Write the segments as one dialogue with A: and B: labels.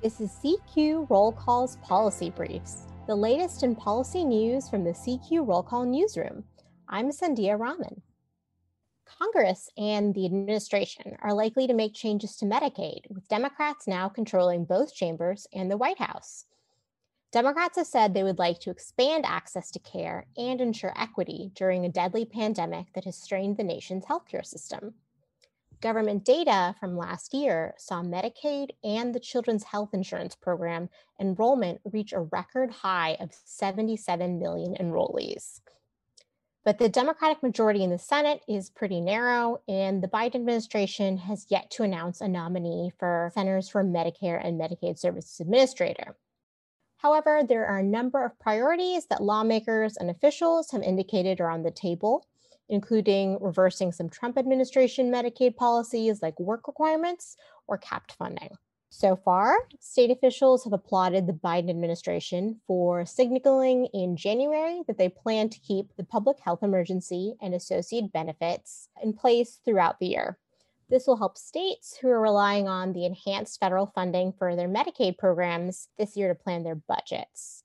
A: This is CQ Roll Call's Policy Briefs, the latest in policy news from the CQ Roll Call newsroom. I'm Sandhya Raman. Congress and the administration are likely to make changes to Medicaid, with Democrats now controlling both chambers and the White House. Democrats have said they would like to expand access to care and ensure equity during a deadly pandemic that has strained the nation's healthcare system. Government data from last year saw Medicaid and the Children's Health Insurance Program enrollment reach a record high of 77 million enrollees. But the Democratic majority in the Senate is pretty narrow, and the Biden administration has yet to announce a nominee for Centers for Medicare and Medicaid Services Administrator. However, there are a number of priorities that lawmakers and officials have indicated are on the table including reversing some Trump administration Medicaid policies like work requirements or capped funding. So far, state officials have applauded the Biden administration for signaling in January that they plan to keep the public health emergency and associated benefits in place throughout the year. This will help states who are relying on the enhanced federal funding for their Medicaid programs this year to plan their budgets.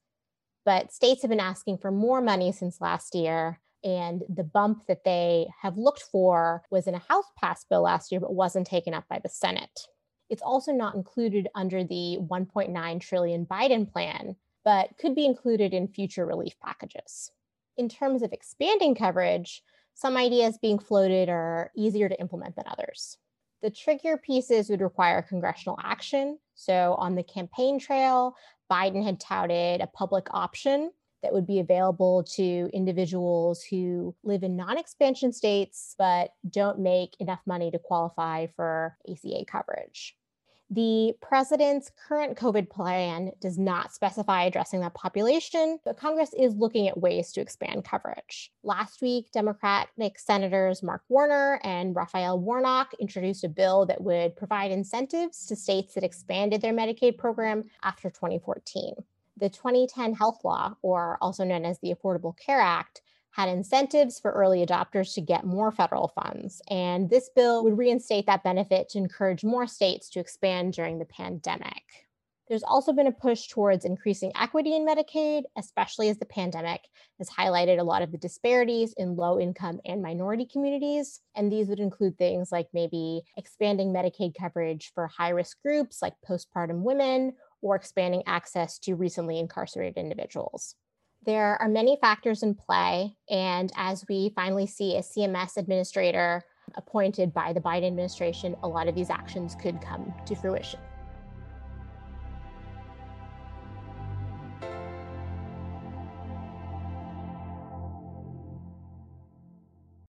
A: But states have been asking for more money since last year, and the bump that they have looked for was in a House passed bill last year, but wasn't taken up by the Senate. It's also not included under the 1.9 trillion Biden plan, but could be included in future relief packages. In terms of expanding coverage, some ideas being floated are easier to implement than others. The trickier pieces would require congressional action. So, on the campaign trail, Biden had touted a public option that would be available to individuals who live in non expansion states but don't make enough money to qualify for ACA coverage. The president's current COVID plan does not specify addressing that population, but Congress is looking at ways to expand coverage. Last week, Democratic Senators Mark Warner and Raphael Warnock introduced a bill that would provide incentives to states that expanded their Medicaid program after 2014 the 2010 health law, or also known as the Affordable Care Act, had incentives for early adopters to get more federal funds. And this bill would reinstate that benefit to encourage more states to expand during the pandemic. There's also been a push towards increasing equity in Medicaid, especially as the pandemic has highlighted a lot of the disparities in low income and minority communities. And these would include things like maybe expanding Medicaid coverage for high risk groups like postpartum women or expanding access to recently incarcerated individuals. There are many factors in play, and as we finally see a CMS administrator appointed by the Biden administration, a lot of these actions could come to fruition.